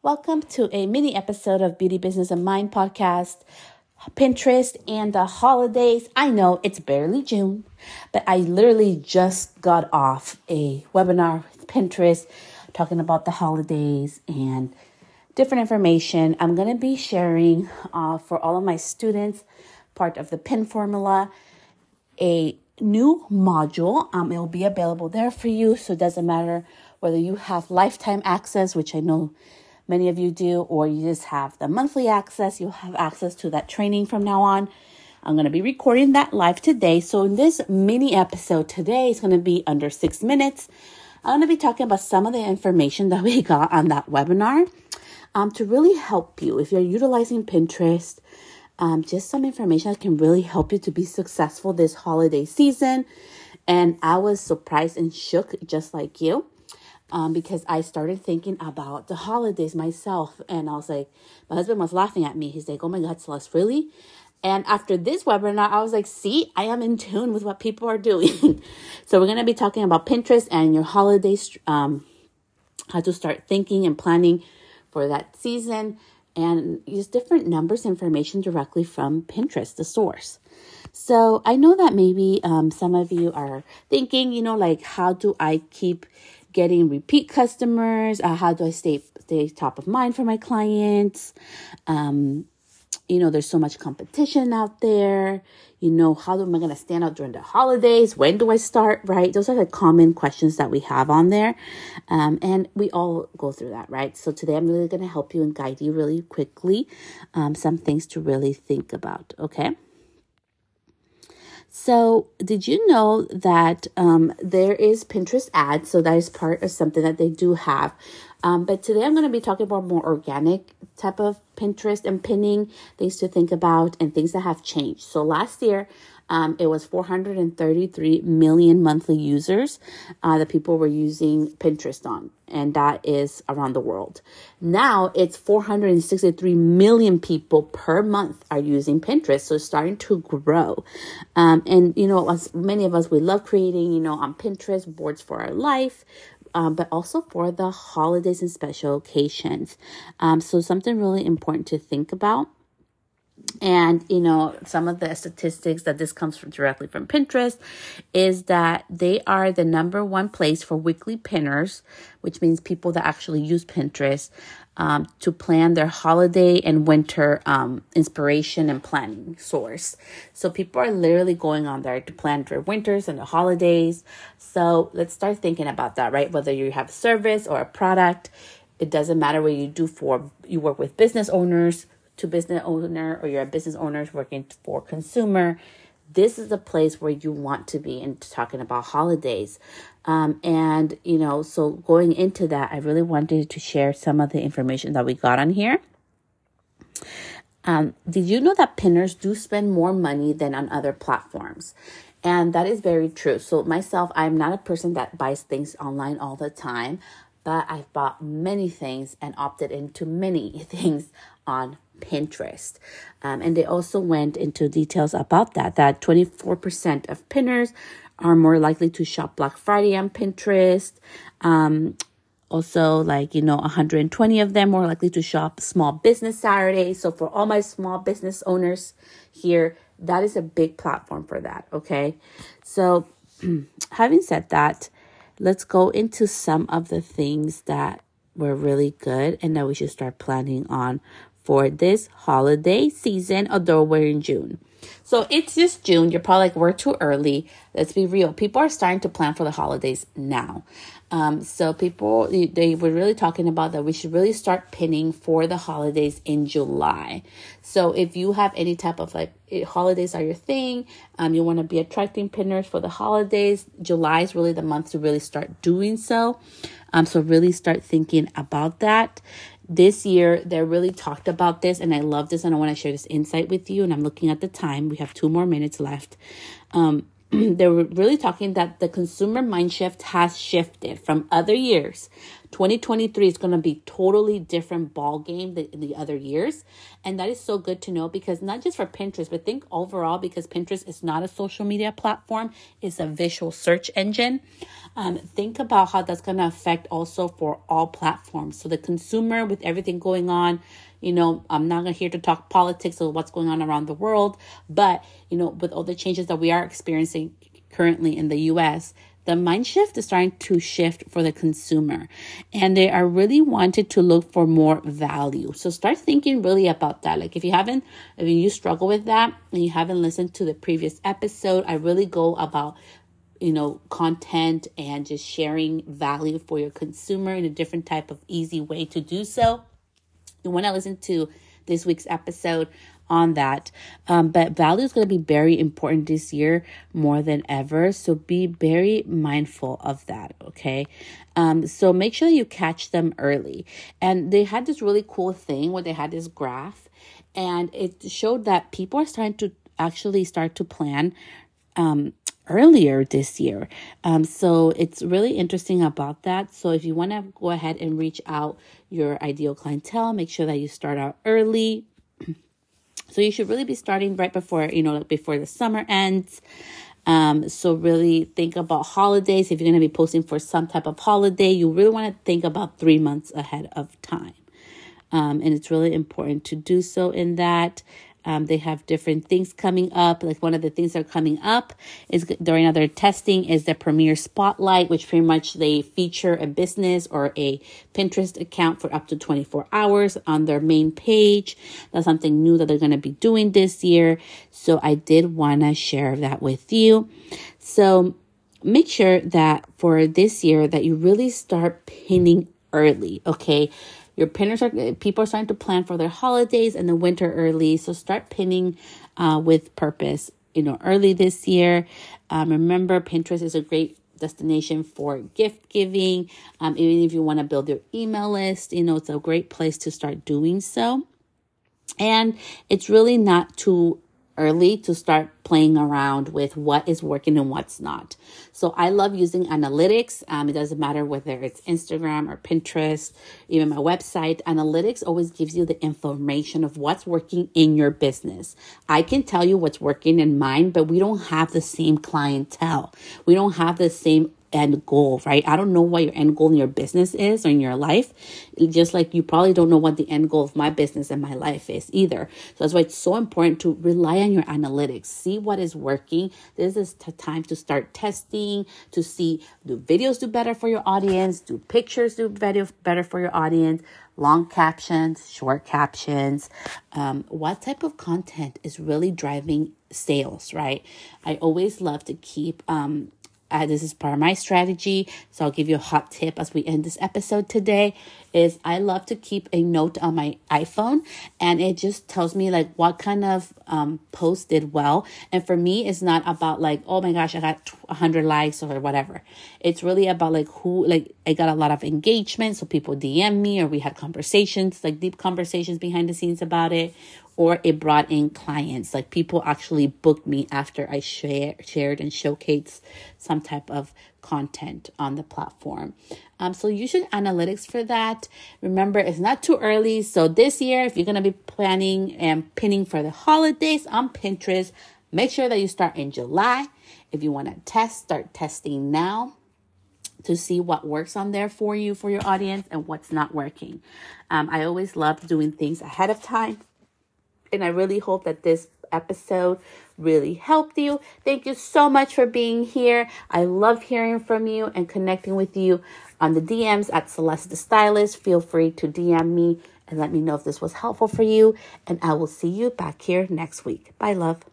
Welcome to a mini episode of Beauty Business and Mind podcast. Pinterest and the holidays. I know it's barely June, but I literally just got off a webinar with Pinterest talking about the holidays and different information. I'm going to be sharing uh, for all of my students part of the PIN formula, a new module. Um, it will be available there for you, so it doesn't matter whether you have lifetime access, which I know many of you do, or you just have the monthly access, you'll have access to that training from now on. I'm going to be recording that live today. So, in this mini episode today, is going to be under six minutes. I'm going to be talking about some of the information that we got on that webinar um, to really help you if you're utilizing Pinterest. Um, just some information that can really help you to be successful this holiday season. And I was surprised and shook just like you um, because I started thinking about the holidays myself. And I was like, my husband was laughing at me. He's like, oh my God, Celeste, really? And after this webinar, I was like, see, I am in tune with what people are doing. so we're going to be talking about Pinterest and your holidays, um, how to start thinking and planning for that season and use different numbers information directly from Pinterest, the source. So I know that maybe um, some of you are thinking, you know, like, how do I keep getting repeat customers? Uh, how do I stay stay top of mind for my clients? Um, you know, there's so much competition out there. You know, how am I going to stand out during the holidays? When do I start? Right? Those are the common questions that we have on there. Um, and we all go through that, right? So today I'm really going to help you and guide you really quickly um, some things to really think about, okay? So, did you know that um, there is Pinterest ads? So, that is part of something that they do have. Um, but today I'm going to be talking about more organic type of Pinterest and pinning, things to think about, and things that have changed. So, last year, um, it was 433 million monthly users uh, that people were using Pinterest on, and that is around the world. Now it's 463 million people per month are using Pinterest, so it's starting to grow. Um, and you know, as many of us, we love creating, you know, on Pinterest boards for our life. Um, but also for the holidays and special occasions. Um, so, something really important to think about and you know some of the statistics that this comes from directly from pinterest is that they are the number one place for weekly pinners which means people that actually use pinterest um, to plan their holiday and winter um, inspiration and planning source. So people are literally going on there to plan their winters and the holidays. So let's start thinking about that right? Whether you have a service or a product it doesn't matter what you do for you work with business owners to business owner or you're a business owner working for consumer, this is the place where you want to be and talking about holidays. Um, and, you know, so going into that, I really wanted to share some of the information that we got on here. Um, did you know that pinners do spend more money than on other platforms? And that is very true. So, myself, I'm not a person that buys things online all the time, but I've bought many things and opted into many things on Pinterest. Um, and they also went into details about that, that 24% of pinners are more likely to shop Black Friday on Pinterest. Um, also, like, you know, 120 of them more likely to shop Small Business Saturday. So, for all my small business owners here, that is a big platform for that. Okay. So, having said that, let's go into some of the things that were really good and that we should start planning on for this holiday season, although we're in June. So it's just June. You're probably like, we're too early. Let's be real. People are starting to plan for the holidays now. Um, so people, they were really talking about that we should really start pinning for the holidays in July. So if you have any type of like holidays are your thing, um, you want to be attracting pinners for the holidays, July is really the month to really start doing so. Um, so really start thinking about that this year they really talked about this and i love this and i want to share this insight with you and i'm looking at the time. We have two more minutes left. Um, they were really talking that the consumer mind shift has shifted from other years 2023 is going to be totally different ball game than the other years. And that is so good to know because not just for Pinterest, but think overall because Pinterest is not a social media platform, it's a visual search engine. Um, think about how that's going to affect also for all platforms. So the consumer with everything going on, you know, I'm not here to talk politics or what's going on around the world, but you know, with all the changes that we are experiencing currently in the US, the mind shift is starting to shift for the consumer and they are really wanted to look for more value. So start thinking really about that. Like if you haven't, if you struggle with that and you haven't listened to the previous episode, I really go about you know content and just sharing value for your consumer in a different type of easy way to do so you want to listen to this week's episode on that. Um, but value is going to be very important this year more than ever. So be very mindful of that. Okay. Um, so make sure you catch them early. And they had this really cool thing where they had this graph and it showed that people are starting to actually start to plan um, earlier this year. Um, so it's really interesting about that. So if you want to go ahead and reach out your ideal clientele, make sure that you start out early so you should really be starting right before, you know, like before the summer ends. Um, so really think about holidays. If you're going to be posting for some type of holiday, you really want to think about three months ahead of time. Um, and it's really important to do so in that. Um, they have different things coming up. Like one of the things that are coming up is during other testing is the Premiere Spotlight, which pretty much they feature a business or a Pinterest account for up to 24 hours on their main page. That's something new that they're going to be doing this year. So I did want to share that with you. So make sure that for this year that you really start pinning early, okay? Your pinners are people are starting to plan for their holidays and the winter early, so start pinning uh, with purpose. You know, early this year. Um, remember, Pinterest is a great destination for gift giving. Um, even if you want to build your email list, you know, it's a great place to start doing so. And it's really not too early to start playing around with what is working and what's not. So I love using analytics. Um, it doesn't matter whether it's Instagram or Pinterest, even my website. Analytics always gives you the information of what's working in your business. I can tell you what's working in mine, but we don't have the same clientele. We don't have the same end goal, right? I don't know what your end goal in your business is or in your life. Just like you probably don't know what the end goal of my business and my life is either. So that's why it's so important to rely on your analytics. See what is working. This is time to start testing, to see do videos do better for your audience, do pictures do better, better for your audience, long captions, short captions. Um, what type of content is really driving sales, right? I always love to keep um, uh, this is part of my strategy so i'll give you a hot tip as we end this episode today is i love to keep a note on my iphone and it just tells me like what kind of um, post did well. And for me it's not about like oh my gosh i got 100 likes or whatever. It's really about like who like i got a lot of engagement so people dm me or we had conversations like deep conversations behind the scenes about it or it brought in clients. Like people actually booked me after I share, shared and showcased some type of content on the platform. Um, so use your analytics for that. Remember, it's not too early. So this year, if you're going to be planning and pinning for the holidays on Pinterest, make sure that you start in July. If you want to test, start testing now to see what works on there for you, for your audience, and what's not working. Um, I always love doing things ahead of time and I really hope that this episode really helped you. Thank you so much for being here. I love hearing from you and connecting with you on the DMs at Celeste the Stylist. Feel free to DM me and let me know if this was helpful for you. And I will see you back here next week. Bye, love.